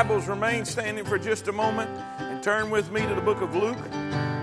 Bibles remain standing for just a moment and turn with me to the book of Luke.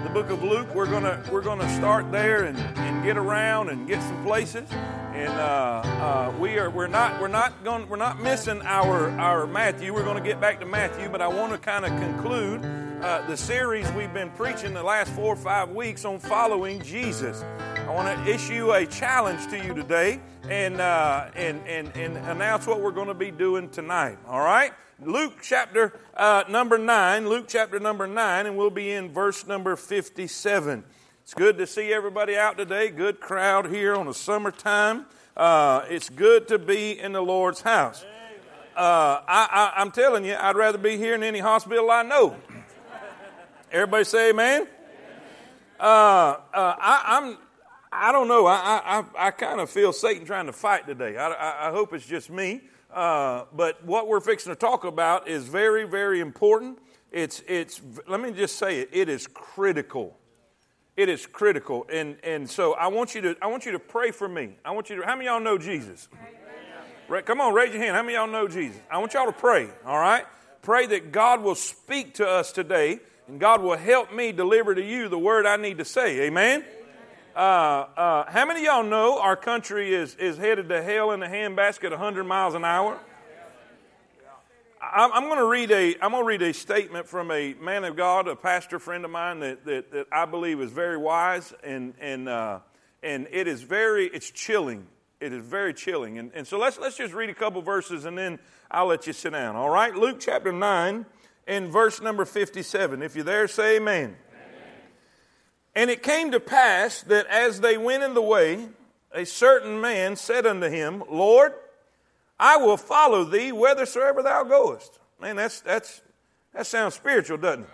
The book of Luke, we're gonna we're gonna start there and, and get around and get some places. And uh, uh, we are we're not we're not going we're not missing our our Matthew. We're to get back to Matthew, but I want to kind of conclude uh, the series we've been preaching the last four or five weeks on following Jesus. I want to issue a challenge to you today and uh, and and and announce what we're going to be doing tonight. All right. Luke chapter uh, number 9, Luke chapter number 9, and we'll be in verse number 57. It's good to see everybody out today. Good crowd here on a summertime. Uh, it's good to be in the Lord's house. Uh, I, am telling you, I'd rather be here in any hospital I know. Everybody say amen? Uh, uh, I, I'm, I don't know. I, I, I kind of feel Satan trying to fight today. I, I, I hope it's just me. Uh, but what we're fixing to talk about is very, very important. It's, it's, let me just say it, it is critical. It is critical. And, and so I want, you to, I want you to pray for me. I want you to, how many y'all know Jesus? Come on, raise your hand. How many y'all know Jesus? I want y'all to pray, all right? Pray that God will speak to us today and God will help me deliver to you the word I need to say. Amen? Uh, uh, how many of y'all know our country is, is headed to hell in a handbasket 100 miles an hour? I'm, I'm going to read a I'm going to read a statement from a man of God, a pastor friend of mine that, that, that I believe is very wise and and uh, and it is very it's chilling. It is very chilling. And, and so let's let's just read a couple verses and then I'll let you sit down. All right, Luke chapter nine and verse number fifty-seven. If you're there, say Amen. And it came to pass that as they went in the way, a certain man said unto him, Lord, I will follow thee whithersoever thou goest. Man, that's, that's, that sounds spiritual, doesn't it?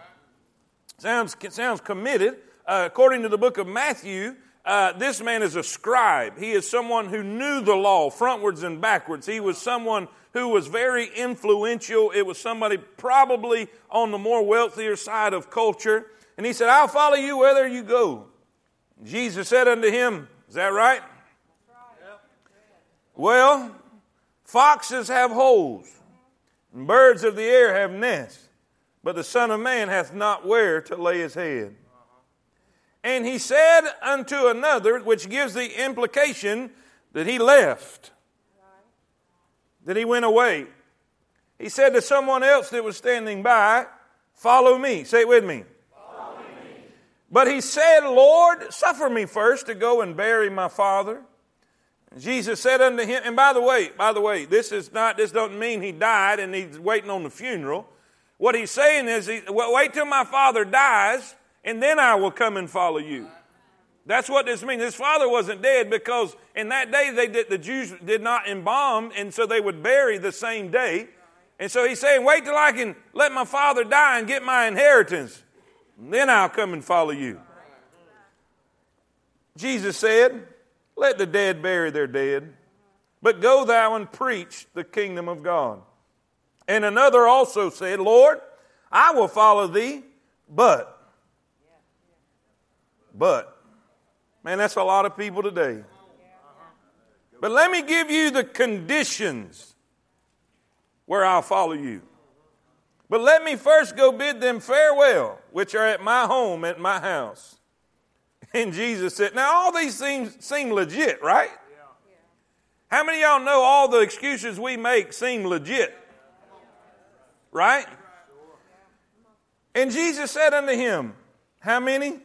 Sounds, sounds committed. Uh, according to the book of Matthew, uh, this man is a scribe. He is someone who knew the law frontwards and backwards. He was someone who was very influential. It was somebody probably on the more wealthier side of culture. And he said, I'll follow you whether you go. Jesus said unto him, Is that right? Well, foxes have holes, and birds of the air have nests, but the Son of Man hath not where to lay his head. And he said unto another, which gives the implication that he left, that he went away. He said to someone else that was standing by, Follow me. Say it with me. But he said, Lord, suffer me first to go and bury my father. And Jesus said unto him, and by the way, by the way, this is not, this doesn't mean he died and he's waiting on the funeral. What he's saying is, he, wait till my father dies and then I will come and follow you. That's what this means. His father wasn't dead because in that day they did, the Jews did not embalm, and so they would bury the same day. And so he's saying, wait till I can let my father die and get my inheritance. Then I'll come and follow you. Jesus said, Let the dead bury their dead, but go thou and preach the kingdom of God. And another also said, Lord, I will follow thee, but. But. Man, that's a lot of people today. But let me give you the conditions where I'll follow you. But let me first go bid them farewell, which are at my home, at my house. And Jesus said, Now, all these things seem legit, right? How many y'all know all the excuses we make seem legit? Right? And Jesus said unto him, How many?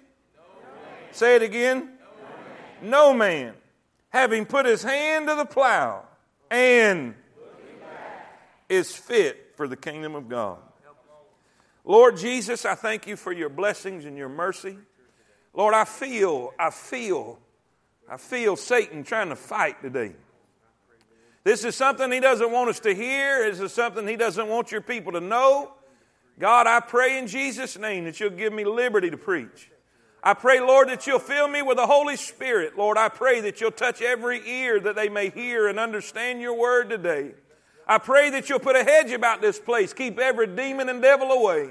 Say it again. No man. no man, having put his hand to the plow and is fit for the kingdom of God. Lord Jesus, I thank you for your blessings and your mercy. Lord, I feel, I feel, I feel Satan trying to fight today. This is something he doesn't want us to hear. This is something he doesn't want your people to know. God, I pray in Jesus' name that you'll give me liberty to preach. I pray, Lord, that you'll fill me with the Holy Spirit. Lord, I pray that you'll touch every ear that they may hear and understand your word today. I pray that you'll put a hedge about this place, keep every demon and devil away.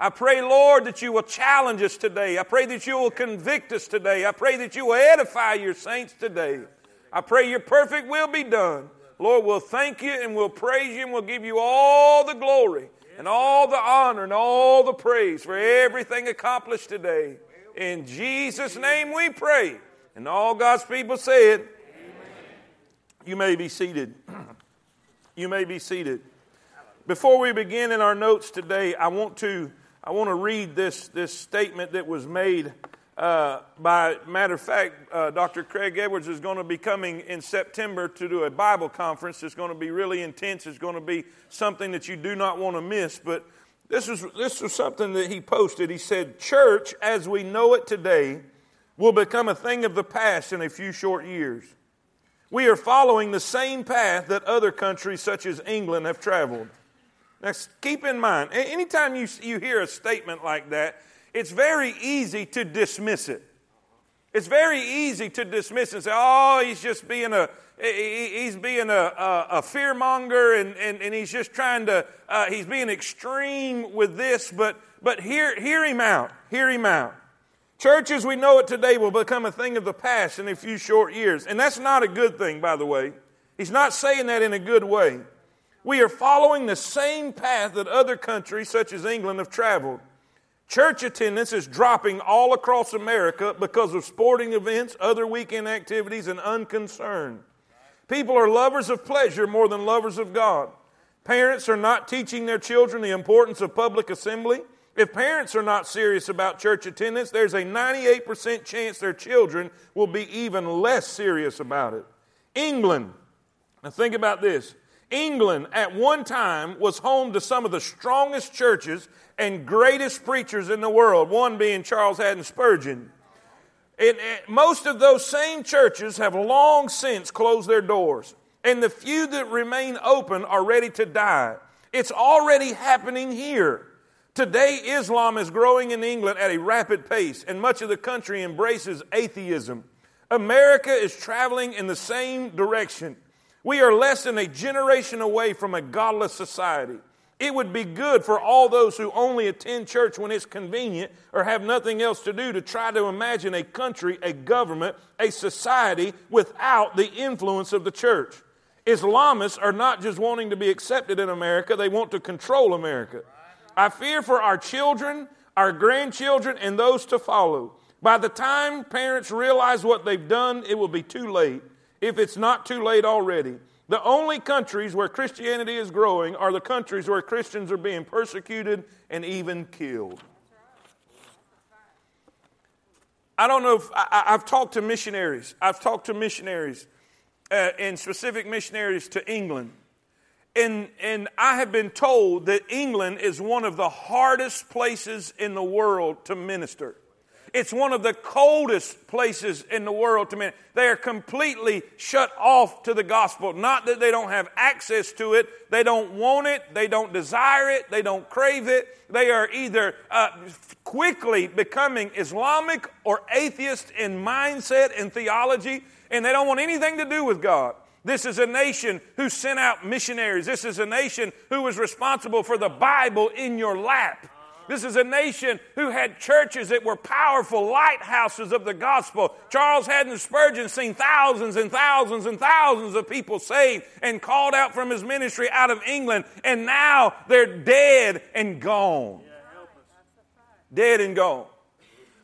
I pray, Lord, that you will challenge us today. I pray that you will convict us today. I pray that you will edify your saints today. I pray your perfect will be done. Lord, we'll thank you and we'll praise you and we'll give you all the glory and all the honor and all the praise for everything accomplished today. In Jesus' name we pray. And all God's people said, You may be seated. You may be seated. Before we begin in our notes today, I want to, I want to read this, this statement that was made uh, by matter of fact, uh, Dr. Craig Edwards is going to be coming in September to do a Bible conference. It's going to be really intense. It's going to be something that you do not want to miss. But this was this was something that he posted. He said, "Church, as we know it today, will become a thing of the past in a few short years. We are following the same path that other countries such as England have traveled." Now, keep in mind, anytime you, you hear a statement like that, it's very easy to dismiss it. It's very easy to dismiss and say, oh, he's just being a, he's being a, a, a fearmonger and, and, and he's just trying to, uh, he's being extreme with this, but, but hear, hear him out. Hear him out. Church as we know it today will become a thing of the past in a few short years. And that's not a good thing, by the way. He's not saying that in a good way. We are following the same path that other countries, such as England, have traveled. Church attendance is dropping all across America because of sporting events, other weekend activities, and unconcern. People are lovers of pleasure more than lovers of God. Parents are not teaching their children the importance of public assembly. If parents are not serious about church attendance, there's a 98% chance their children will be even less serious about it. England, now think about this. England at one time was home to some of the strongest churches and greatest preachers in the world, one being Charles Haddon Spurgeon. And, most of those same churches have long since closed their doors, and the few that remain open are ready to die. It's already happening here. Today, Islam is growing in England at a rapid pace, and much of the country embraces atheism. America is traveling in the same direction. We are less than a generation away from a godless society. It would be good for all those who only attend church when it's convenient or have nothing else to do to try to imagine a country, a government, a society without the influence of the church. Islamists are not just wanting to be accepted in America, they want to control America. I fear for our children, our grandchildren, and those to follow. By the time parents realize what they've done, it will be too late, if it's not too late already. The only countries where Christianity is growing are the countries where Christians are being persecuted and even killed. I don't know if I, have talked to missionaries. I've talked to missionaries, uh, and specific missionaries to England. And, and I have been told that England is one of the hardest places in the world to minister. It's one of the coldest places in the world to me. They are completely shut off to the gospel. Not that they don't have access to it, they don't want it, they don't desire it, they don't crave it. They are either uh, quickly becoming Islamic or atheist in mindset and theology, and they don't want anything to do with God. This is a nation who sent out missionaries. This is a nation who was responsible for the Bible in your lap. This is a nation who had churches that were powerful lighthouses of the gospel. Charles Haddon Spurgeon seen thousands and thousands and thousands of people saved and called out from his ministry out of England, and now they're dead and gone. Dead and gone.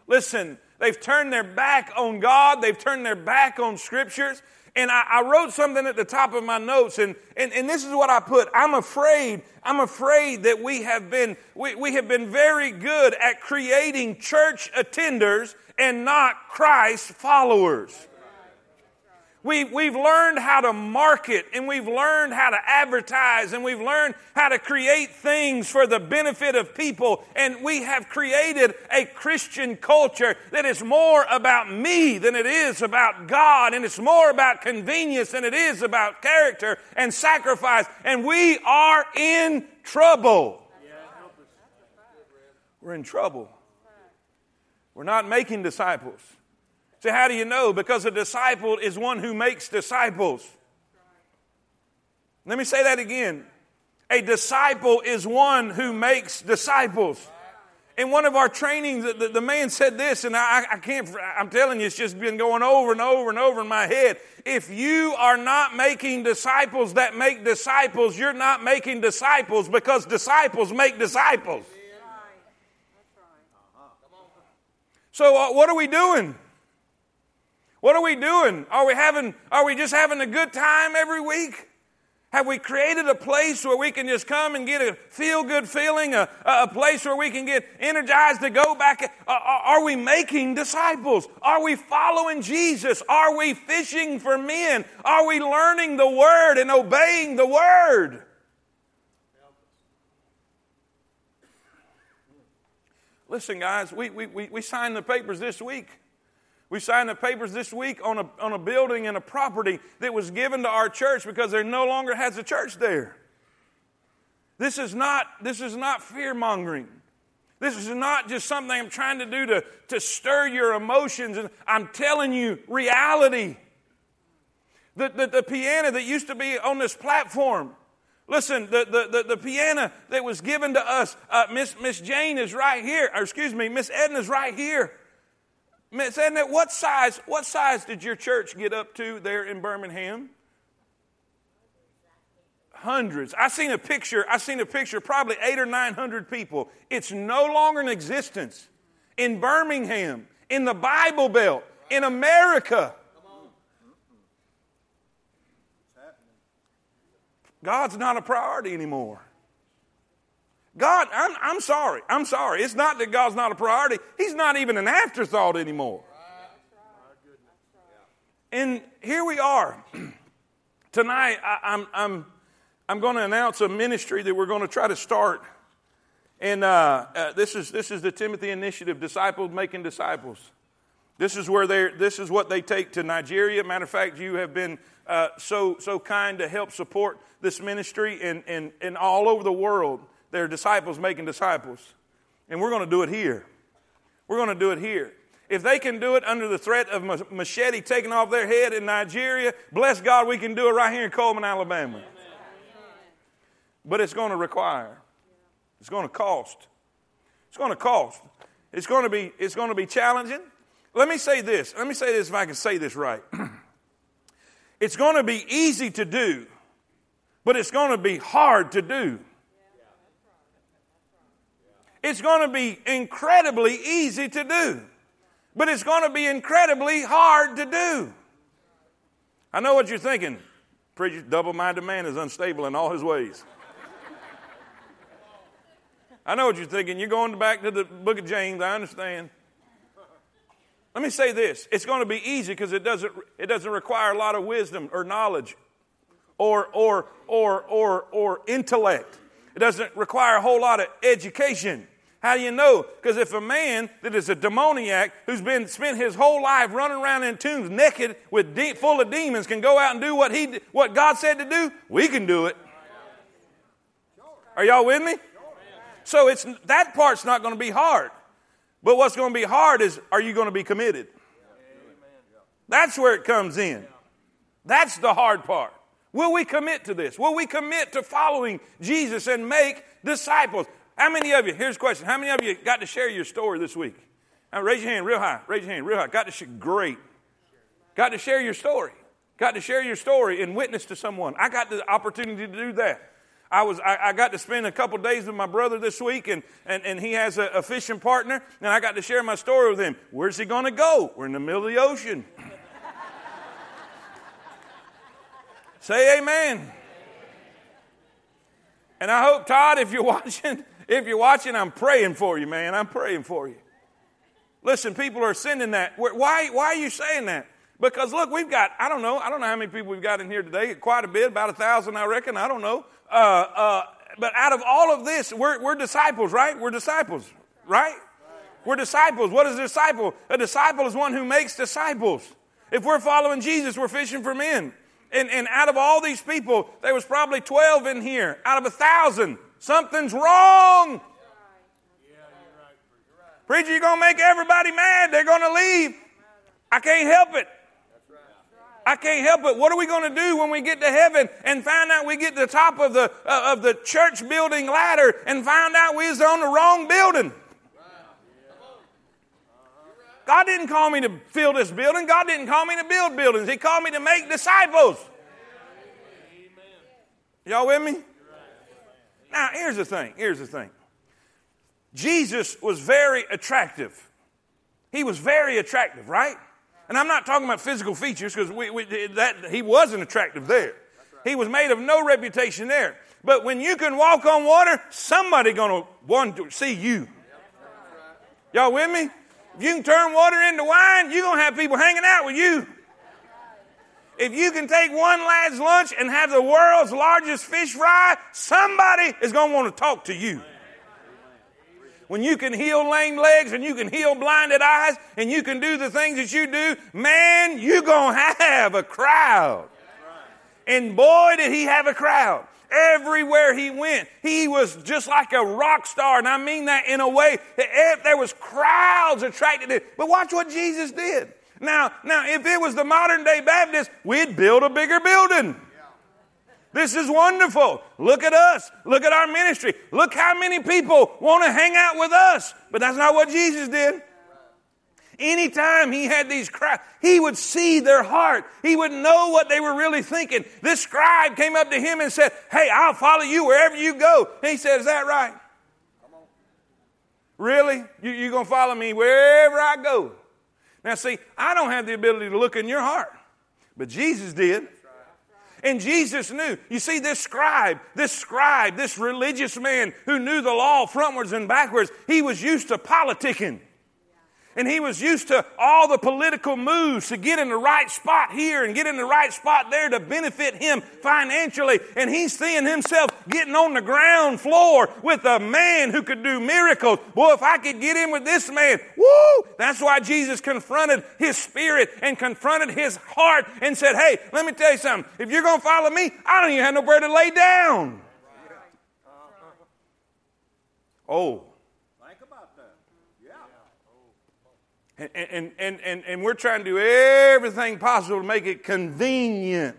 Listen, they've turned their back on God, they've turned their back on scriptures. And I, I, wrote something at the top of my notes, and, and, and this is what I put. I'm afraid, I'm afraid that we have been, we, we have been very good at creating church attenders and not Christ followers. We, we've learned how to market and we've learned how to advertise and we've learned how to create things for the benefit of people. And we have created a Christian culture that is more about me than it is about God. And it's more about convenience than it is about character and sacrifice. And we are in trouble. We're in trouble. We're not making disciples. So, how do you know? Because a disciple is one who makes disciples. Let me say that again. A disciple is one who makes disciples. in one of our trainings, the, the, the man said this, and I, I can't, I'm telling you, it's just been going over and over and over in my head. If you are not making disciples that make disciples, you're not making disciples because disciples make disciples. So, uh, what are we doing? What are we doing? Are we having, are we just having a good time every week? Have we created a place where we can just come and get a feel good feeling, a, a place where we can get energized to go back? Are we making disciples? Are we following Jesus? Are we fishing for men? Are we learning the Word and obeying the Word? Listen, guys, we, we, we, we signed the papers this week. We signed the papers this week on a, on a building and a property that was given to our church because there no longer has a church there. This is not, this is not fear mongering. This is not just something I'm trying to do to, to stir your emotions. And I'm telling you reality. The, the, the piano that used to be on this platform, Listen, the, the, the, the, piano that was given to us, uh, Miss, Miss Jane is right here, or excuse me, Miss Edna's right here. Edna, what size, what size did your church get up to there in Birmingham? Hundreds. I seen a picture, I seen a picture, probably eight or nine hundred people. It's no longer in existence. In Birmingham, in the Bible Belt, in America. God's not a priority anymore. God, I'm, I'm sorry. I'm sorry. It's not that God's not a priority. He's not even an afterthought anymore. And here we are. Tonight, I, am I'm, I'm, I'm going to announce a ministry that we're going to try to start. And uh, uh, this, is, this is the Timothy Initiative, Disciples Making Disciples. This is, where they this is what they take to Nigeria. Matter of fact, you have been uh, so, so kind to help support this ministry and, and, and all over the world. There are disciples making disciples. And we're going to do it here. We're going to do it here. If they can do it under the threat of machete taken off their head in Nigeria, bless God, we can do it right here in Cullman, Alabama. But it's going to require, it's going to cost. It's going to cost. It's going to be, it's going to be challenging. Let me say this. Let me say this if I can say this right. it's going to be easy to do, but it's going to be hard to do. It's going to be incredibly easy to do, but it's going to be incredibly hard to do. I know what you're thinking. Preacher, double minded man is unstable in all his ways. I know what you're thinking. You're going back to the book of James, I understand. Let me say this it's going to be easy because it doesn't, it doesn't require a lot of wisdom or knowledge or, or, or, or, or intellect. It doesn't require a whole lot of education. How do you know? Because if a man that is a demoniac who's been spent his whole life running around in tombs naked with de- full of demons can go out and do what he what God said to do, we can do it. Are y'all with me? So it's that part's not going to be hard. But what's going to be hard is are you going to be committed? That's where it comes in. That's the hard part. Will we commit to this? Will we commit to following Jesus and make disciples? How many of you, here's a question, how many of you got to share your story this week? Now, raise your hand real high. Raise your hand real high. Got to share, great. Got to share your story. Got to share your story and witness to someone. I got the opportunity to do that. I, was, I, I got to spend a couple days with my brother this week, and, and, and he has a, a fishing partner, and I got to share my story with him. Where's he going to go? We're in the middle of the ocean. Say amen. And I hope, Todd, if you're watching, if you're watching, I'm praying for you, man. I'm praying for you. Listen, people are sending that. Why, why are you saying that? Because look, we've got, I don't know, I don't know how many people we've got in here today, quite a bit, about a thousand, I reckon, I don't know. Uh, uh, but out of all of this, we're, we're disciples, right? We're disciples, right? We're disciples. What is a disciple? A disciple is one who makes disciples. If we're following Jesus, we're fishing for men. And, and out of all these people, there was probably 12 in here. Out of a thousand, something's wrong. Preacher, you're going to make everybody mad. They're going to leave. I can't help it. I can't help it. What are we going to do when we get to heaven and find out we get to the top of the, uh, of the church building ladder and find out we was on the wrong building? God didn't call me to fill this building. God didn't call me to build buildings. He called me to make disciples. Y'all with me? Now, here's the thing. Here's the thing. Jesus was very attractive. He was very attractive, right? And I'm not talking about physical features because he wasn't attractive there. He was made of no reputation there. But when you can walk on water, somebody gonna want to see you. Y'all with me? If you can turn water into wine, you're gonna have people hanging out with you. If you can take one lad's lunch and have the world's largest fish fry, somebody is gonna want to talk to you when you can heal lame legs and you can heal blinded eyes and you can do the things that you do, man, you're going to have a crowd. And boy, did he have a crowd. Everywhere he went, he was just like a rock star. And I mean that in a way that there was crowds attracted to But watch what Jesus did. Now, now, if it was the modern day Baptist, we'd build a bigger building. This is wonderful. Look at us. Look at our ministry. Look how many people want to hang out with us. But that's not what Jesus did. Anytime he had these crowds, he would see their heart. He would know what they were really thinking. This scribe came up to him and said, Hey, I'll follow you wherever you go. And he said, Is that right? Really? You, you going to follow me wherever I go? Now, see, I don't have the ability to look in your heart, but Jesus did. And Jesus knew. You see, this scribe, this scribe, this religious man who knew the law frontwards and backwards, he was used to politicking. And he was used to all the political moves to get in the right spot here and get in the right spot there to benefit him financially. And he's seeing himself getting on the ground floor with a man who could do miracles. Boy, if I could get in with this man, woo! That's why Jesus confronted his spirit and confronted his heart and said, Hey, let me tell you something. If you're going to follow me, I don't even have nowhere to lay down. Oh. And, and, and, and, we're trying to do everything possible to make it convenient.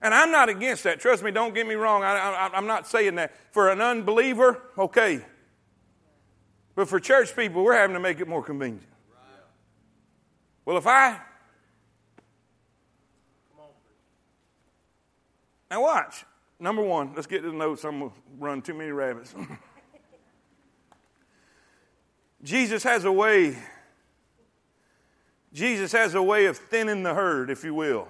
And I'm not against that. Trust me, don't get me wrong. I, am not saying that. For an unbeliever, okay. But for church people, we're having to make it more convenient. Well, if I. Now, watch. Number one, let's get to the notes. I'm going to run too many rabbits. Jesus has a way. Jesus has a way of thinning the herd, if you will.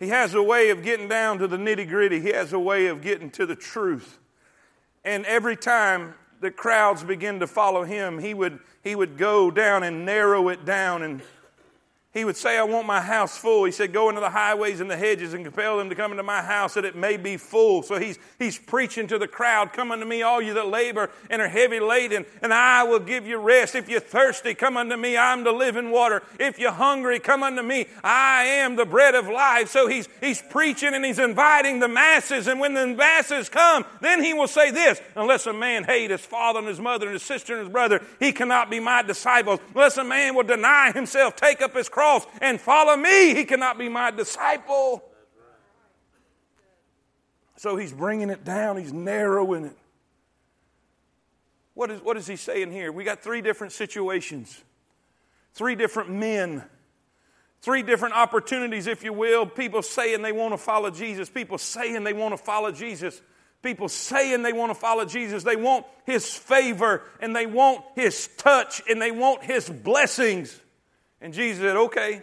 He has a way of getting down to the nitty gritty. He has a way of getting to the truth. And every time the crowds begin to follow him, he would, he would go down and narrow it down and he would say, I want my house full. He said, Go into the highways and the hedges and compel them to come into my house that it may be full. So he's, he's preaching to the crowd, Come unto me, all you that labor and are heavy laden, and I will give you rest. If you're thirsty, come unto me, I'm the living water. If you're hungry, come unto me, I am the bread of life. So he's, he's preaching and he's inviting the masses. And when the masses come, then he will say this Unless a man hate his father and his mother and his sister and his brother, he cannot be my disciple. Unless a man will deny himself, take up his cross and follow me, he cannot be my disciple. So he's bringing it down, he's narrowing it. What is, what is he saying here? We got three different situations, three different men, three different opportunities, if you will. People saying they want to follow Jesus, people saying they want to follow Jesus. People saying they want to follow Jesus. They want His favor and they want His touch and they want His blessings. And Jesus said, Okay,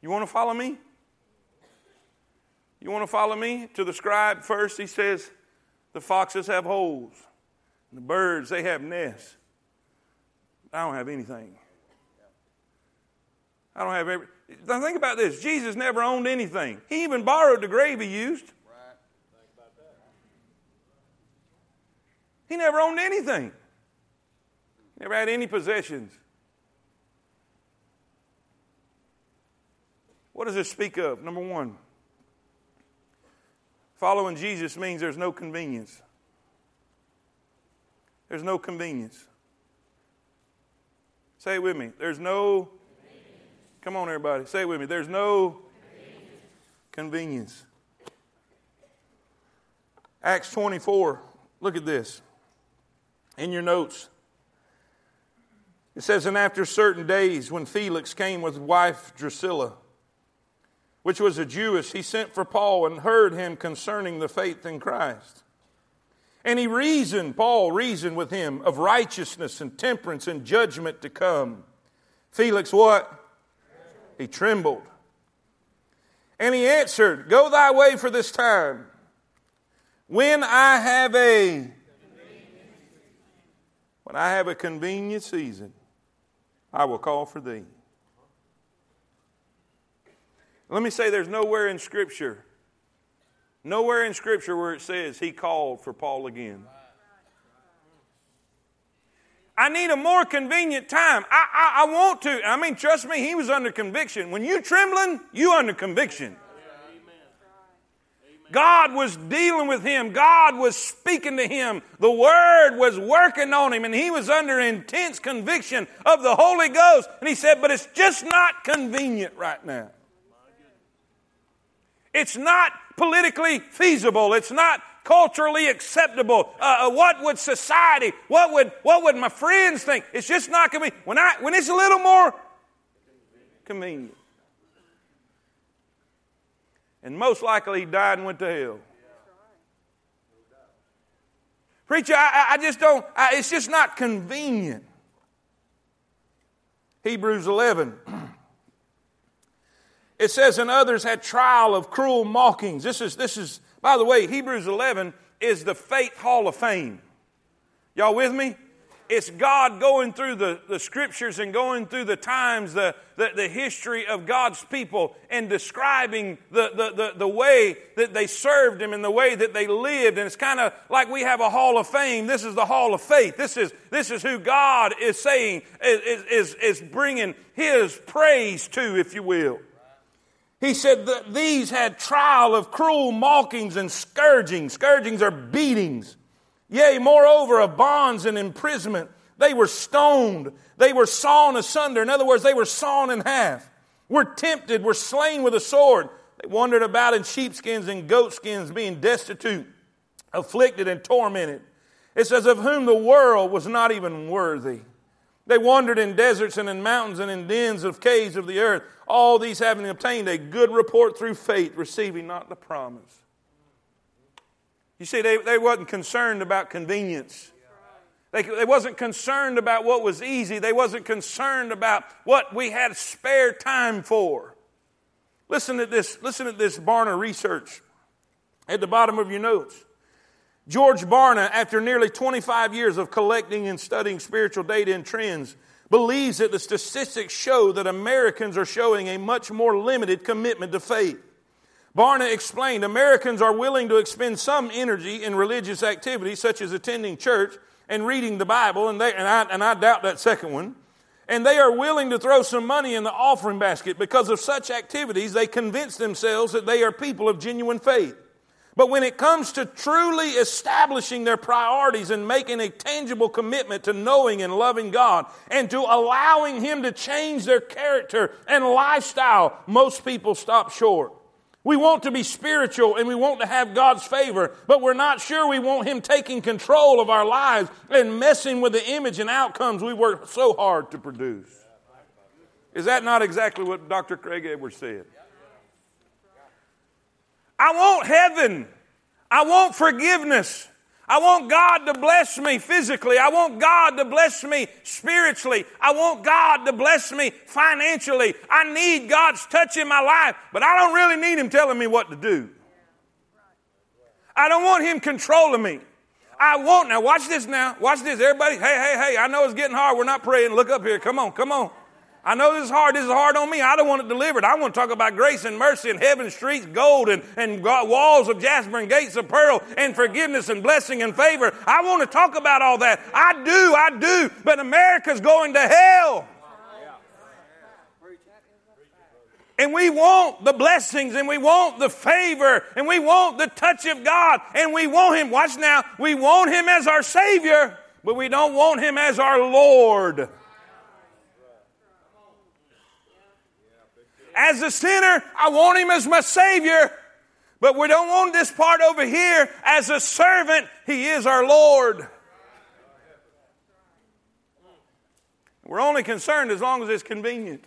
you want to follow me? You want to follow me? To the scribe first, he says, The foxes have holes, the birds, they have nests. I don't have anything. I don't have every. Now think about this. Jesus never owned anything. He even borrowed the grave he used. He never owned anything. Never had any possessions. What does this speak of? Number one, following Jesus means there's no convenience. There's no convenience. Say it with me. There's no. Come on, everybody. Say it with me. There's no convenience. Acts 24. Look at this. In your notes. It says, And after certain days, when Felix came with wife Drusilla, which was a Jewess, he sent for Paul and heard him concerning the faith in Christ. And he reasoned, Paul reasoned with him of righteousness and temperance and judgment to come. Felix, what? He trembled. And he answered, Go thy way for this time. When I have a when I have a convenient season, I will call for thee. Let me say there's nowhere in Scripture, nowhere in Scripture where it says he called for Paul again. I need a more convenient time. I, I, I want to. I mean, trust me, he was under conviction. When you trembling, you under conviction. God was dealing with him. God was speaking to him. The Word was working on him, and he was under intense conviction of the Holy Ghost. And he said, But it's just not convenient right now. It's not politically feasible. It's not culturally acceptable. Uh, uh what would society, what would, what would my friends think? It's just not convenient. When, I, when it's a little more convenient. And most likely he died and went to hell. Preacher, I, I just don't, I, it's just not convenient. Hebrews 11. It says, and others had trial of cruel mockings. This is, this is, by the way, Hebrews 11 is the faith hall of fame. Y'all with me? It's God going through the, the scriptures and going through the times, the, the, the history of God's people, and describing the, the, the, the, way that they served Him and the way that they lived. And it's kind of like we have a hall of fame. This is the hall of faith. This is, this is who God is saying, is, is, is bringing His praise to, if you will. He said that these had trial of cruel mockings and scourgings. Scourgings are beatings. Yea, moreover, of bonds and imprisonment. They were stoned. They were sawn asunder. In other words, they were sawn in half. Were tempted, were slain with a sword. They wandered about in sheepskins and goatskins, being destitute, afflicted, and tormented. It says, Of whom the world was not even worthy. They wandered in deserts and in mountains and in dens of caves of the earth, all these having obtained a good report through faith, receiving not the promise. You see, they, they wasn't concerned about convenience. They, they wasn't concerned about what was easy. They wasn't concerned about what we had spare time for. Listen to this, listen to this Barna research at the bottom of your notes. George Barna, after nearly 25 years of collecting and studying spiritual data and trends, believes that the statistics show that Americans are showing a much more limited commitment to faith. Barna explained Americans are willing to expend some energy in religious activities such as attending church and reading the Bible, and, they, and, I, and I doubt that second one. And they are willing to throw some money in the offering basket because of such activities, they convince themselves that they are people of genuine faith. But when it comes to truly establishing their priorities and making a tangible commitment to knowing and loving God and to allowing Him to change their character and lifestyle, most people stop short. We want to be spiritual and we want to have God's favor, but we're not sure we want Him taking control of our lives and messing with the image and outcomes we work so hard to produce. Is that not exactly what Dr. Craig Edwards said? I want heaven. I want forgiveness. I want God to bless me physically. I want God to bless me spiritually. I want God to bless me financially. I need God's touch in my life, but I don't really need Him telling me what to do. I don't want Him controlling me. I want, now watch this now. Watch this, everybody. Hey, hey, hey, I know it's getting hard. We're not praying. Look up here. Come on, come on. I know this is hard. This is hard on me. I don't want it delivered. I want to talk about grace and mercy and heaven streets, gold and, and walls of jasper and gates of pearl and forgiveness and blessing and favor. I want to talk about all that. I do, I do. But America's going to hell. And we want the blessings and we want the favor and we want the touch of God and we want Him. Watch now. We want Him as our Savior, but we don't want Him as our Lord. As a sinner, I want him as my Savior. But we don't want this part over here. As a servant, he is our Lord. We're only concerned as long as it's convenient.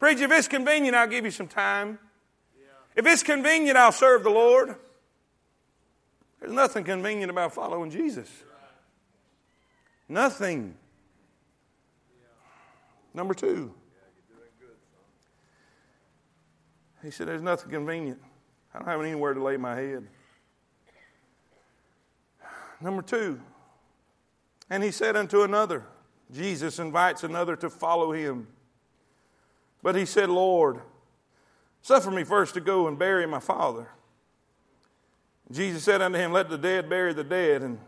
Preach, if it's convenient, I'll give you some time. If it's convenient, I'll serve the Lord. There's nothing convenient about following Jesus. Nothing. Number two. He said, There's nothing convenient. I don't have anywhere to lay my head. Number two. And he said unto another, Jesus invites another to follow him. But he said, Lord, suffer me first to go and bury my father. Jesus said unto him, Let the dead bury the dead, and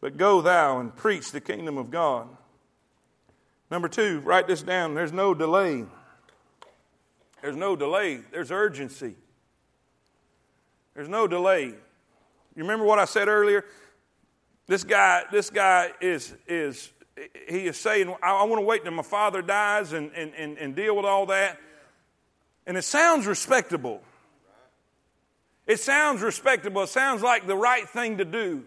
but go thou and preach the kingdom of God. Number two, write this down. There's no delay. There's no delay. There's urgency. There's no delay. You remember what I said earlier? This guy, this guy is is he is saying, I, I want to wait till my father dies and, and, and, and deal with all that. And it sounds respectable. It sounds respectable. It sounds like the right thing to do.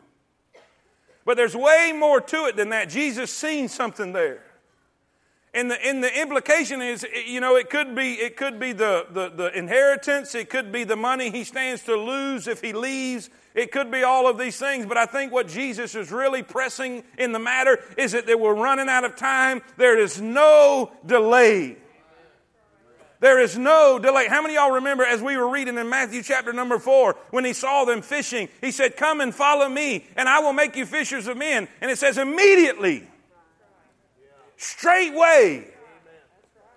But there's way more to it than that. Jesus seen something there. And the, and the implication is, you know, it could be, it could be the, the, the inheritance, it could be the money he stands to lose if he leaves, it could be all of these things, but I think what Jesus is really pressing in the matter is that we're running out of time. There is no delay. There is no delay. How many of y'all remember as we were reading in Matthew chapter number four, when he saw them fishing, he said, Come and follow me, and I will make you fishers of men. And it says, immediately, straightway,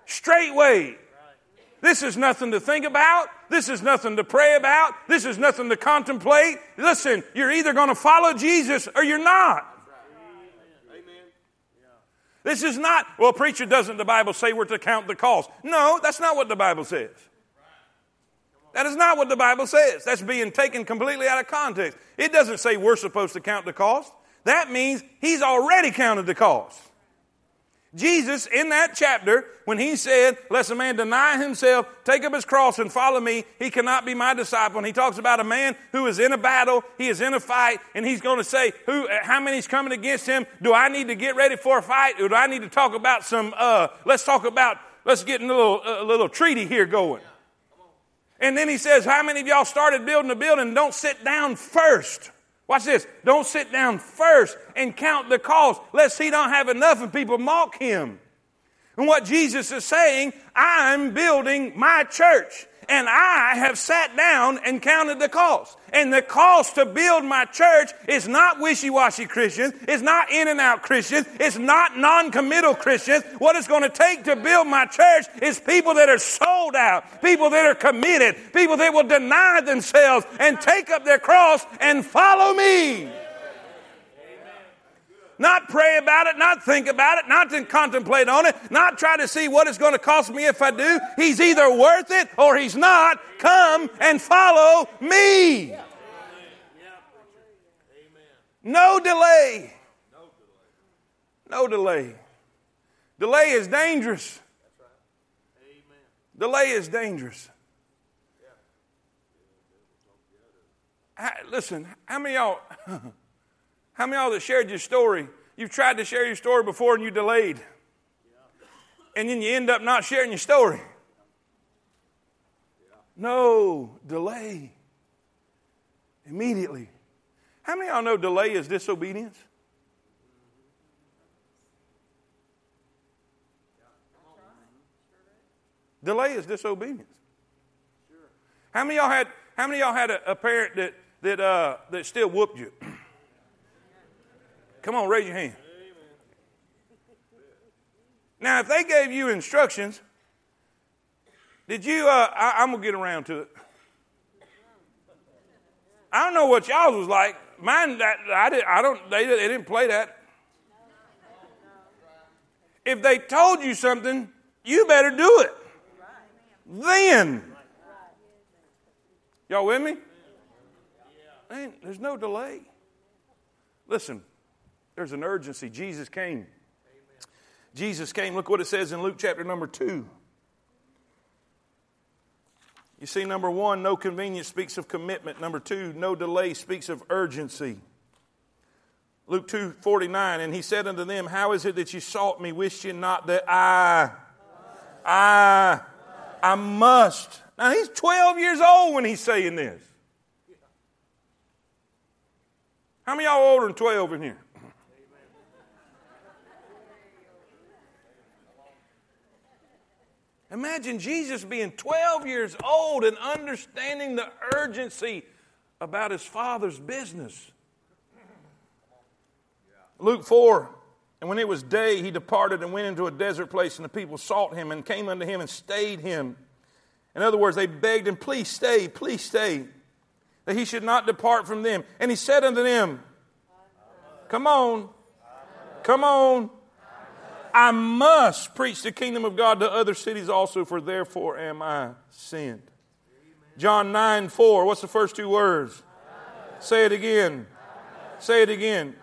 straightway. This is nothing to think about. This is nothing to pray about. This is nothing to contemplate. Listen, you're either going to follow Jesus or you're not. This is not, well, preacher, doesn't the Bible say we're to count the cost? No, that's not what the Bible says. That is not what the Bible says. That's being taken completely out of context. It doesn't say we're supposed to count the cost. That means he's already counted the cost. Jesus, in that chapter, when he said, Lest a man deny himself, take up his cross, and follow me, he cannot be my disciple. And he talks about a man who is in a battle, he is in a fight, and he's going to say, Who, How many's coming against him? Do I need to get ready for a fight? Or do I need to talk about some, uh, let's talk about, let's get a little, a little treaty here going. And then he says, How many of y'all started building a building don't sit down first? Watch this. Don't sit down first and count the cost, lest he don't have enough and people mock him. And what Jesus is saying, I'm building my church and I have sat down and counted the cost. And the cost to build my church is not wishy-washy Christians. It's not in and out Christians. It's not non-committal Christians. What it's going to take to build my church is people that are sold out, people that are committed, people that will deny themselves and take up their cross and follow me. Not pray about it, not think about it, not to contemplate on it, not try to see what it's going to cost me if I do. He's either worth it or he's not. Come and follow me. No delay. No delay. Delay is dangerous. Delay is dangerous. Listen, how many y'all How many of y'all that shared your story, you've tried to share your story before and you delayed? And then you end up not sharing your story. No, delay. Immediately. How many of y'all know delay is disobedience? Delay is disobedience. How many y'all had how many y'all had a, a parent that that uh, that still whooped you? Come on, raise your hand. Now, if they gave you instructions, did you? Uh, I, am gonna get around to it. I don't know what y'all was like. Mine, that I did. I don't. They, they didn't play that. If they told you something, you better do it. Then, y'all with me? Man, there's no delay. Listen, there's an urgency. Jesus came. Amen. Jesus came. Look what it says in Luke chapter number 2. You see, number one, no convenience speaks of commitment. Number two, no delay speaks of urgency. Luke 2 49, and he said unto them, How is it that you sought me? Wist ye not that I, I, I must. Now he's 12 years old when he's saying this. How many y'all older than 12 in here? Imagine Jesus being 12 years old and understanding the urgency about his father's business. Luke 4 And when it was day, he departed and went into a desert place, and the people sought him and came unto him and stayed him. In other words, they begged him, Please stay, please stay, that he should not depart from them. And he said unto them, Come on, come on. I must preach the kingdom of God to other cities also, for therefore am I sent. John 9 4. What's the first two words? Say it again. Say it again.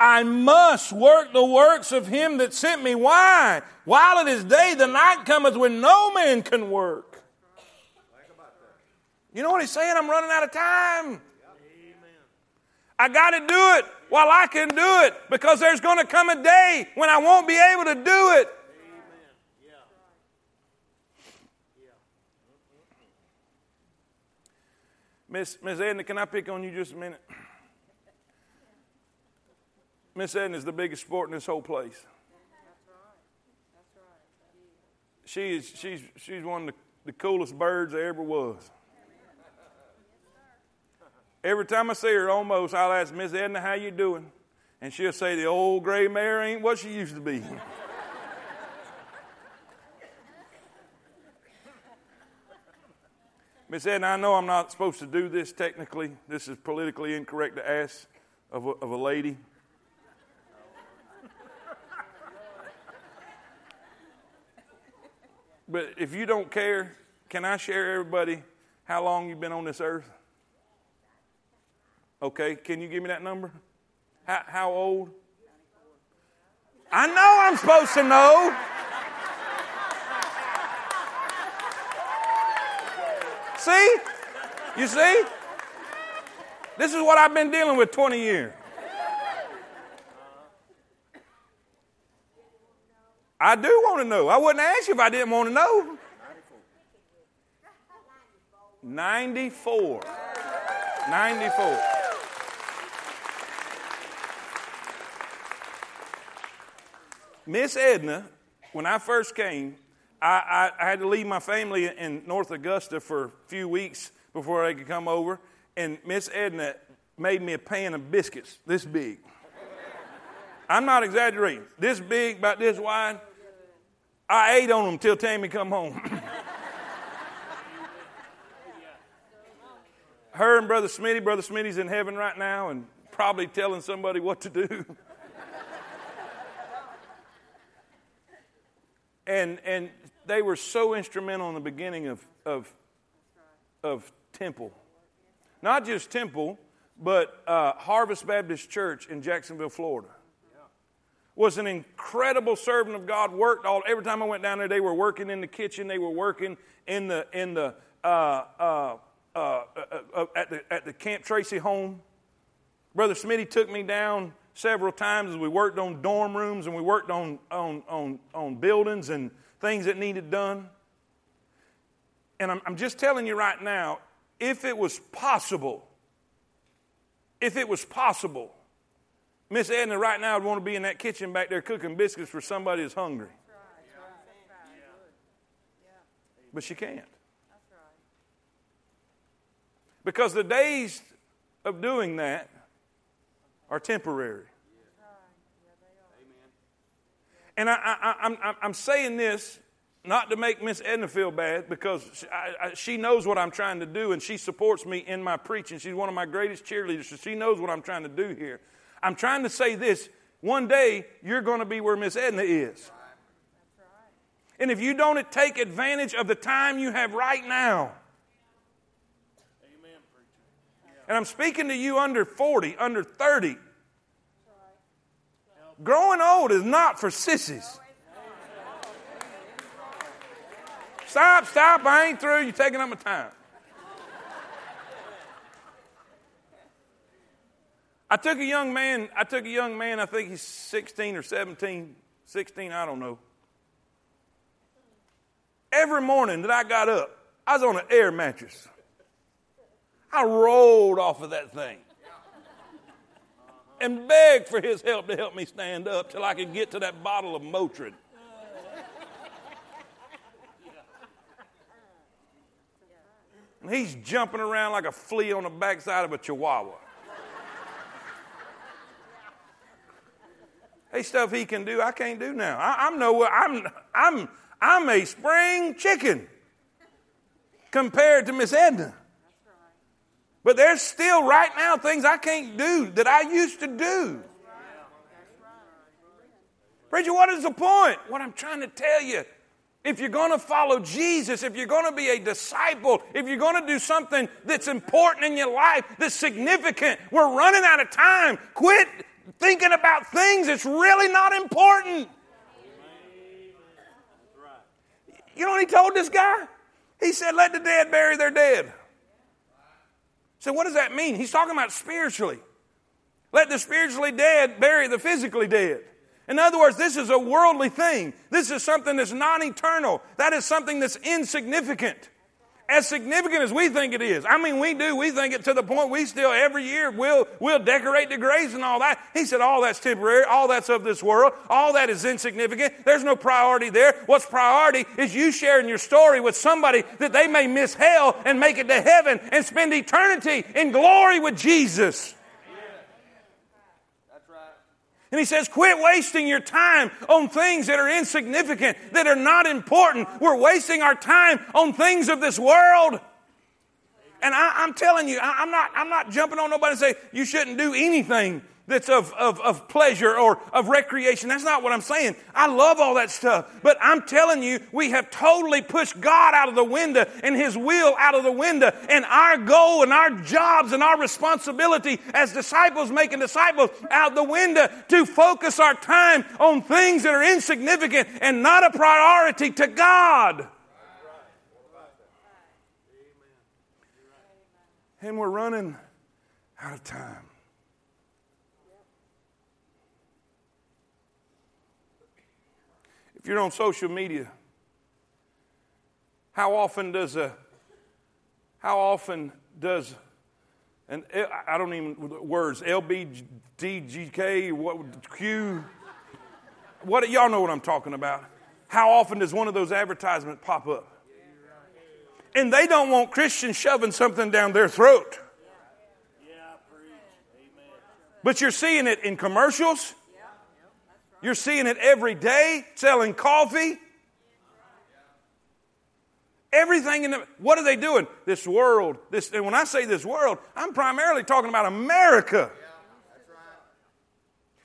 I must work the works of him that sent me. Why? While it is day, the night cometh when no man can work. You know what he's saying? I'm running out of time. I got to do it while I can do it because there's going to come a day when I won't be able to do it. Miss, Miss Edna, can I pick on you just a minute? Miss Edna is the biggest sport in this whole place. She is, she's, she's one of the, the coolest birds there ever was. Every time I see her, almost, I'll ask Miss Edna, how you doing? And she'll say, the old gray mare ain't what she used to be. Miss Edna, I know I'm not supposed to do this technically. This is politically incorrect to ask of a, of a lady. But if you don't care, can I share everybody how long you've been on this earth? Okay, can you give me that number? How, how old? I know I'm supposed to know. See? You see? This is what I've been dealing with 20 years. I do want to know. I wouldn't ask you if I didn't want to know. 94. 94. Miss Edna, when I first came, I, I, I, had to leave my family in North Augusta for a few weeks before I could come over. And Miss Edna made me a pan of biscuits this big. I'm not exaggerating. This big, about this wide. I ate on them till Tammy come home. Her and Brother Smitty, Brother Smitty's in heaven right now and probably telling somebody what to do. and and they were so instrumental in the beginning of of of Temple, not just Temple, but uh, Harvest Baptist Church in Jacksonville, Florida. Was an incredible servant of God. Worked all every time I went down there. They were working in the kitchen. They were working in the in the uh, uh, uh, uh, uh at the at the Camp Tracy home. Brother Smitty took me down several times as we worked on dorm rooms and we worked on, on, on, on buildings and things that needed done. And I'm, I'm just telling you right now if it was possible, if it was possible, Miss Edna right now would want to be in that kitchen back there cooking biscuits for somebody that's hungry. But she can't. Because the days of doing that are temporary. And I, am saying this not to make Miss Edna feel bad because she, I, I, she, knows what I'm trying to do and she supports me in my preaching. She's one of my greatest cheerleaders, so she knows what I'm trying to do here. I'm trying to say this one day you're going to be where Miss Edna is. And if you don't take advantage of the time you have right now, And I'm speaking to you under 40, under 30. Growing old is not for sissies. Stop, stop, I ain't through. You're taking up my time. I took a young man, I took a young man, I think he's 16 or 17, 16, I don't know. Every morning that I got up, I was on an air mattress. I rolled off of that thing and begged for his help to help me stand up till I could get to that bottle of Motrin. And he's jumping around like a flea on the backside of a chihuahua. hey, stuff he can do, I can't do now. I, am no, I'm, I'm, I'm a spring chicken compared to Miss Edna. But there's still right now things I can't do that I used to do. Preacher, what is the point? What I'm trying to tell you. If you're going to follow Jesus, if you're going to be a disciple, if you're going to do something that's important in your life, that's significant, we're running out of time. Quit thinking about things that's really not important. You know what he told this guy? He said, Let the dead bury their dead. So, what does that mean? He's talking about spiritually. Let the spiritually dead bury the physically dead. In other words, this is a worldly thing. This is something that's non eternal. That is something that's insignificant as significant as we think it is. I mean, we do. We think it to the point we still every year we'll, we'll decorate the graves and all that. He said, all that's temporary. All that's of this world. All that is insignificant. There's no priority there. What's priority is you sharing your story with somebody that they may miss hell and make it to heaven and spend eternity in glory with Jesus. And he says, quit wasting your time on things that are insignificant, that are not important. We're wasting our time on things of this world. And I, am telling you, I, I'm not, I'm not jumping on nobody and say you shouldn't do anything that's of, of, of pleasure or of recreation. That's not what I'm saying. I love all that stuff. But I'm telling you, we have totally pushed God out of the window and His will out of the window. And our goal and our jobs and our responsibility as disciples making disciples out the window to focus our time on things that are insignificant and not a priority to God. And we're running out of time. If you're on social media, how often does a how often does and I don't even words LBDGK what Q what y'all know what I'm talking about. How often does one of those advertisements pop up? And they don't want Christians shoving something down their throat. But you're seeing it in commercials. You're seeing it every day, selling coffee. Everything in the, what are they doing? This world, this, and when I say this world, I'm primarily talking about America.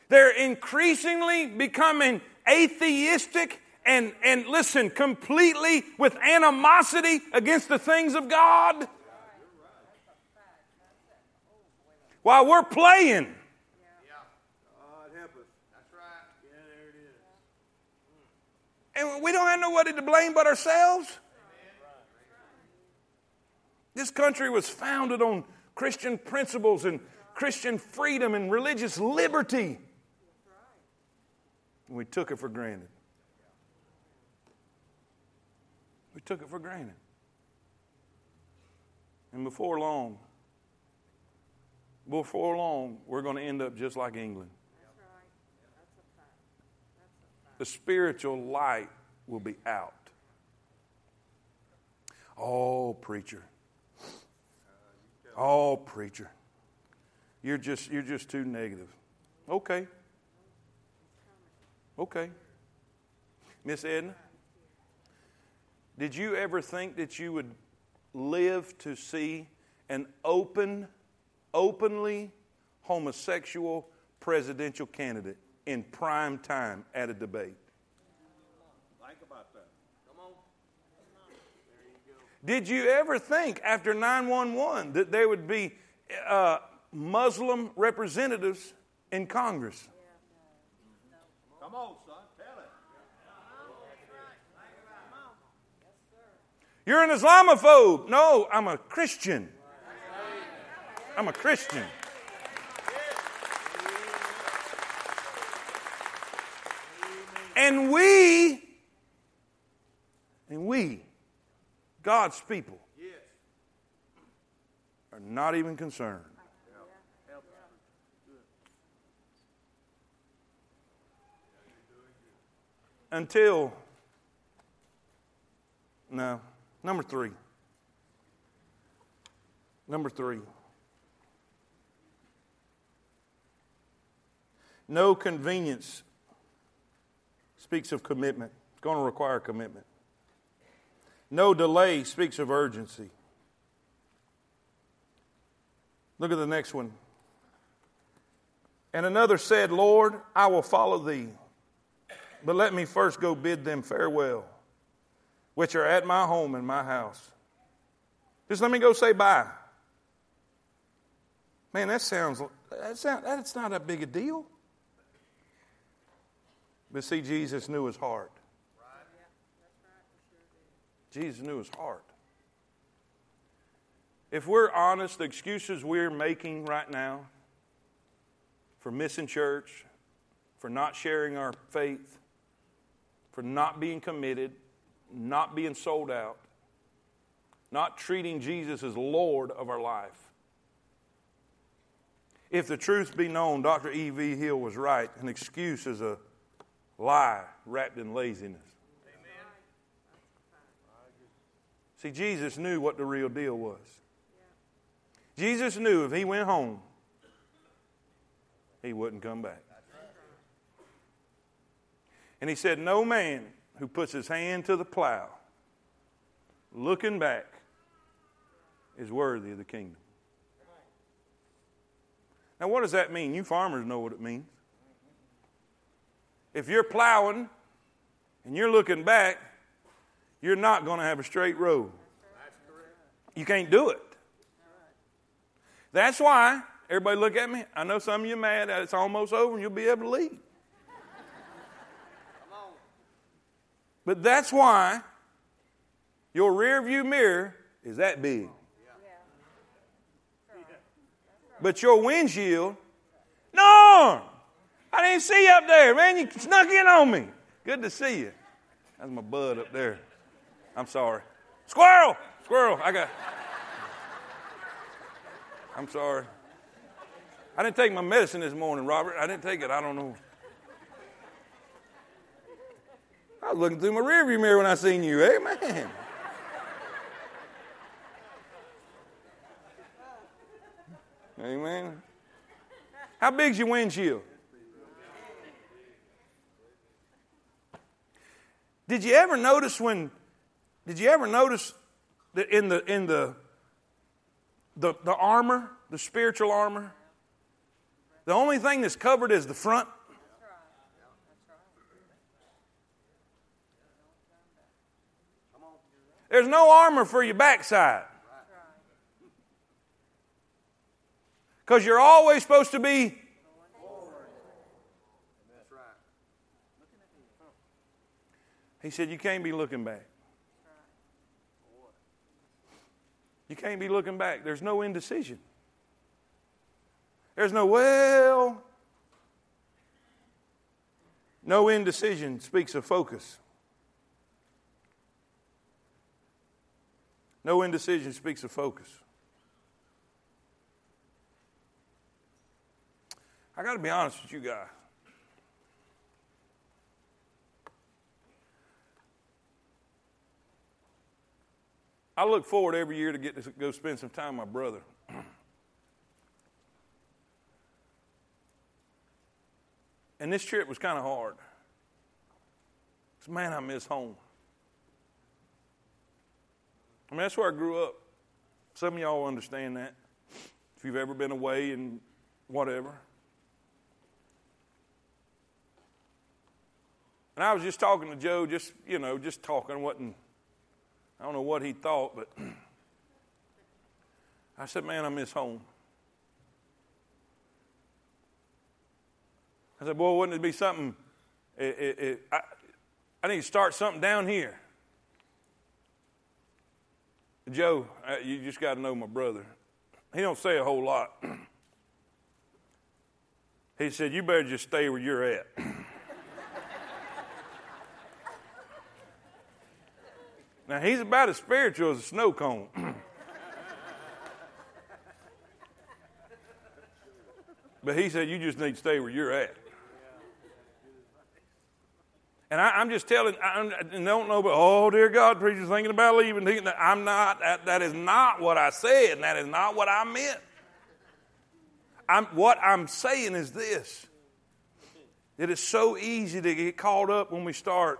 They're increasingly becoming atheistic and, and listen, completely with animosity against the things of God. While we're playing And we don't have nobody to blame but ourselves. This country was founded on Christian principles and Christian freedom and religious liberty. And we took it for granted. We took it for granted. And before long, before long, we're going to end up just like England the spiritual light will be out. Oh, preacher. Oh, preacher. You're just you're just too negative. Okay. Okay. Miss Edna, did you ever think that you would live to see an open, openly homosexual presidential candidate? In prime time at a debate. Think about that. Come on. Did you ever think after 911 that there would be uh, Muslim representatives in Congress? Come on, son, tell it. You're an Islamophobe. No, I'm a Christian. I'm a Christian. And we, and we, God's people, are not even concerned. Until, no, number three. Number three. No convenience speaks of commitment. It's going to require commitment. No delay speaks of urgency. Look at the next one. And another said, Lord, I will follow thee, but let me first go bid them farewell, which are at my home and my house. Just let me go say bye. Man, that sounds, that sounds that's not a big a deal. But see, Jesus knew his heart. Jesus knew his heart. If we're honest, the excuses we're making right now for missing church, for not sharing our faith, for not being committed, not being sold out, not treating Jesus as Lord of our life. If the truth be known, Dr. E.V. Hill was right. An excuse is a lie wrapped in laziness. Amen. See, Jesus knew what the real deal was. Jesus knew if he went home, he wouldn't come back. And he said, No man who puts his hand to the plow, looking back, is worthy of the kingdom. Now, what does that mean? You farmers know what it means. If you're plowing and you're looking back, you're not going to have a straight road. You can't do it. That's why, everybody look at me. I know some of you are mad that it's almost over and you'll be able to leave. But that's why your rear view mirror is that big. But your windshield, no, I didn't see you up there, man. You snuck in on me. Good to see you. That's my bud up there. I'm sorry. Squirrel! Squirrel, I got. I'm sorry. I didn't take my medicine this morning, Robert. I didn't take it. I don't know. I was looking through my rearview mirror when I seen you. Amen. Amen. How big's your windshield? Did you ever notice when? Did you ever notice that in the in the the, the armor, the spiritual armor, the only thing that's covered is the front? There's no armor for your backside. Because you're always supposed to be. He said, You can't be looking back. You can't be looking back. There's no indecision. There's no, well, no indecision speaks of focus. No indecision speaks of focus. I got to be honest with you guys. I look forward every year to get to go spend some time with my brother. and this trip was kind of hard. Because, man, I miss home. I mean, that's where I grew up. Some of y'all understand that. If you've ever been away and whatever. And I was just talking to Joe, just, you know, just talking, wasn't, I don't know what he thought, but I said, man, I miss home. I said, boy, wouldn't it be something, it, it, it, I, I need to start something down here. Joe, uh, you just got to know my brother. He don't say a whole lot. he said, you better just stay where you're at. Now, he's about as spiritual as a snow cone. but he said, You just need to stay where you're at. And I, am just telling, I don't know, but oh, dear God, preacher's thinking about leaving. I'm not, that, that is not what I said, and that is not what I meant. I'm, what I'm saying is this it is so easy to get caught up when we start.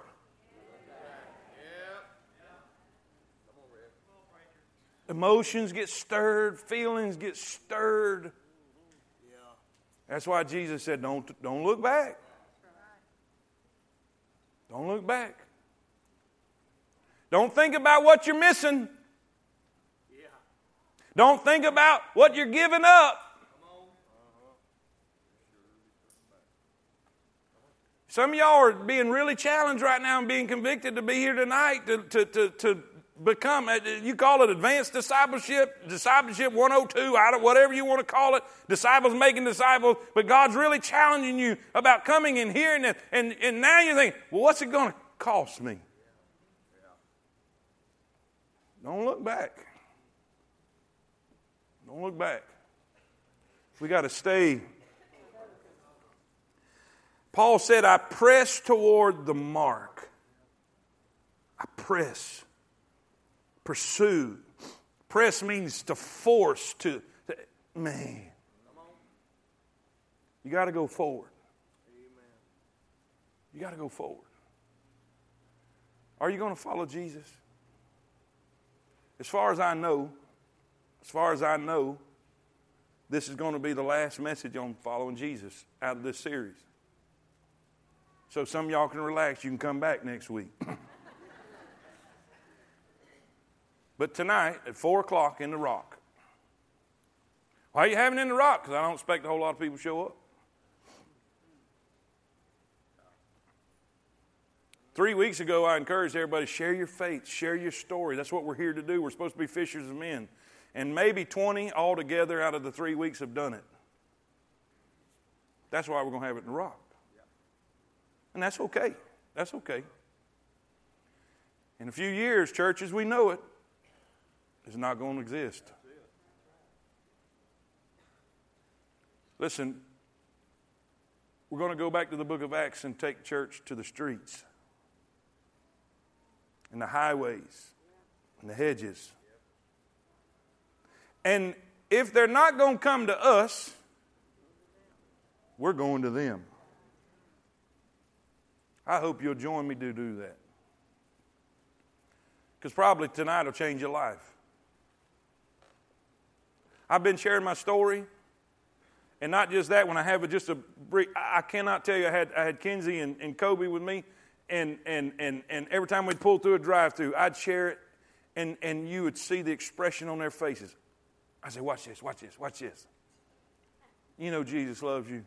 Emotions get stirred, feelings get stirred. That's why Jesus said, Don't, don't look back. Don't look back. Don't think about what you're missing. Don't think about what you're giving up. Some of y'all are being really challenged right now and being convicted to be here tonight to, to, to, to become, uh, you call it advanced discipleship, discipleship 102, I don't, whatever you want to call it, disciples making disciples, but God's really challenging you about coming and hearing it. And, and now you think, well, what's it going to cost me? Don't look back. Don't look back. We got to stay. Paul said, I press toward the mark. I press pursue. Press means to force, to, to man. You got to go forward. You got to go forward. Are you going to follow Jesus? As far as I know, as far as I know, this is going to be the last message on following Jesus out of this series. So some y'all can relax. You can come back next week. But tonight at 4 o'clock in the rock. Why are you having it in the rock? Because I don't expect a whole lot of people show up. Three weeks ago, I encouraged everybody share your faith, share your story. That's what we're here to do. We're supposed to be fishers of men. And maybe 20 altogether out of the three weeks have done it. That's why we're going to have it in the rock. And that's okay. That's okay. In a few years, churches, we know it, is not going to exist. Listen, we're going to go back to the book of Acts and take church to the streets and the highways and the hedges. And if they're not going to come to us, we're going to them. I hope you'll join me to do that. Because probably tonight will change your life. I've been sharing my story. And not just that, when I have just a brief, I cannot tell you, I had, I had Kinsey and, and Kobe with me, and, and, and, and every time we'd pull through a drive through, I'd share it, and, and you would see the expression on their faces. I say, Watch this, watch this, watch this. You know Jesus loves you.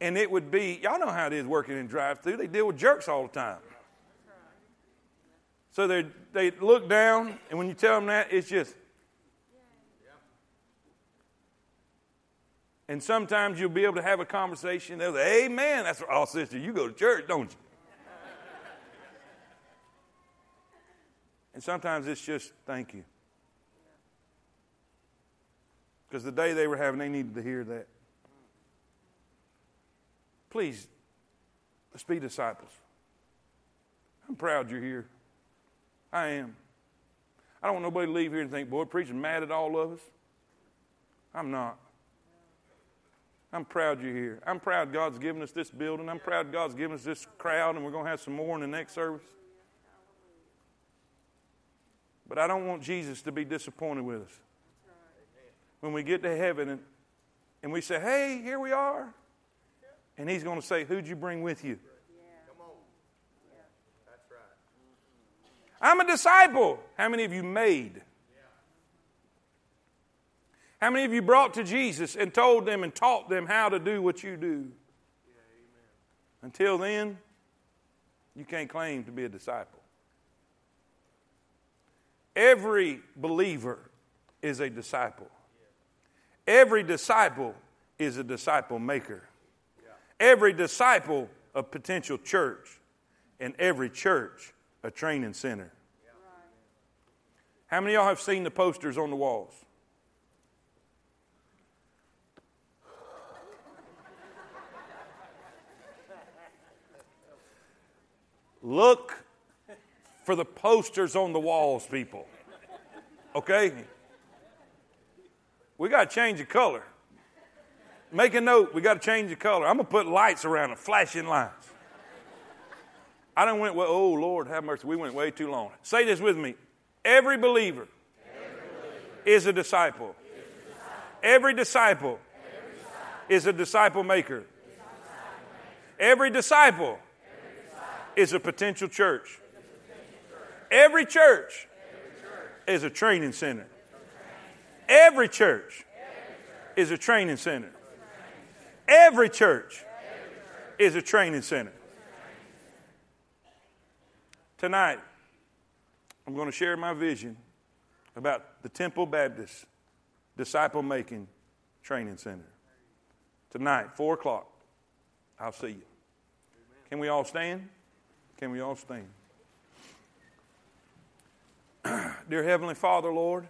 And it would be, y'all know how it is working in drive through, they deal with jerks all the time. So they they look down, and when you tell them that, it's just, And sometimes you'll be able to have a conversation. They'll say, Amen. That's oh, sister, you go to church, don't you? and sometimes it's just thank you. Because the day they were having, they needed to hear that. Please, let's be disciples. I'm proud you're here. I am. I don't want nobody to leave here and think, boy, preaching mad at all of us. I'm not. I'm proud you're here. I'm proud God's given us this building. I'm proud God's given us this crowd, and we're going to have some more in the next service. But I don't want Jesus to be disappointed with us. When we get to heaven and, and we say, hey, here we are. And he's going to say, who'd you bring with you? Mm-hmm. I'm a disciple. How many of you made? How many of you brought to Jesus and told them and taught them how to do what you do? Until then, you can't claim to be a disciple. Every believer is a disciple. Every disciple is a disciple maker. Every disciple, a potential church. And every church, a training center. How many of y'all have seen the posters on the walls? Look for the posters on the walls, people. Okay? We got to change the color. Make a note, we got to change the color. I'm going to put lights around them, flashing lights. I don't went, well, oh Lord, have mercy. We went way too long. Say this with me. Every believer, Every believer is, a disciple. Every disciple, Every disciple is a disciple maker. Every disciple is a potential church. Every church is a training center. Every church is a training center. Every church is a training center. Tonight, I'm going to share my vision about the Temple Baptist Disciple Making Training Center. Tonight, 4 o'clock, I'll see you. Can we all stand? Can we all stand? Dear Heavenly Father, Lord,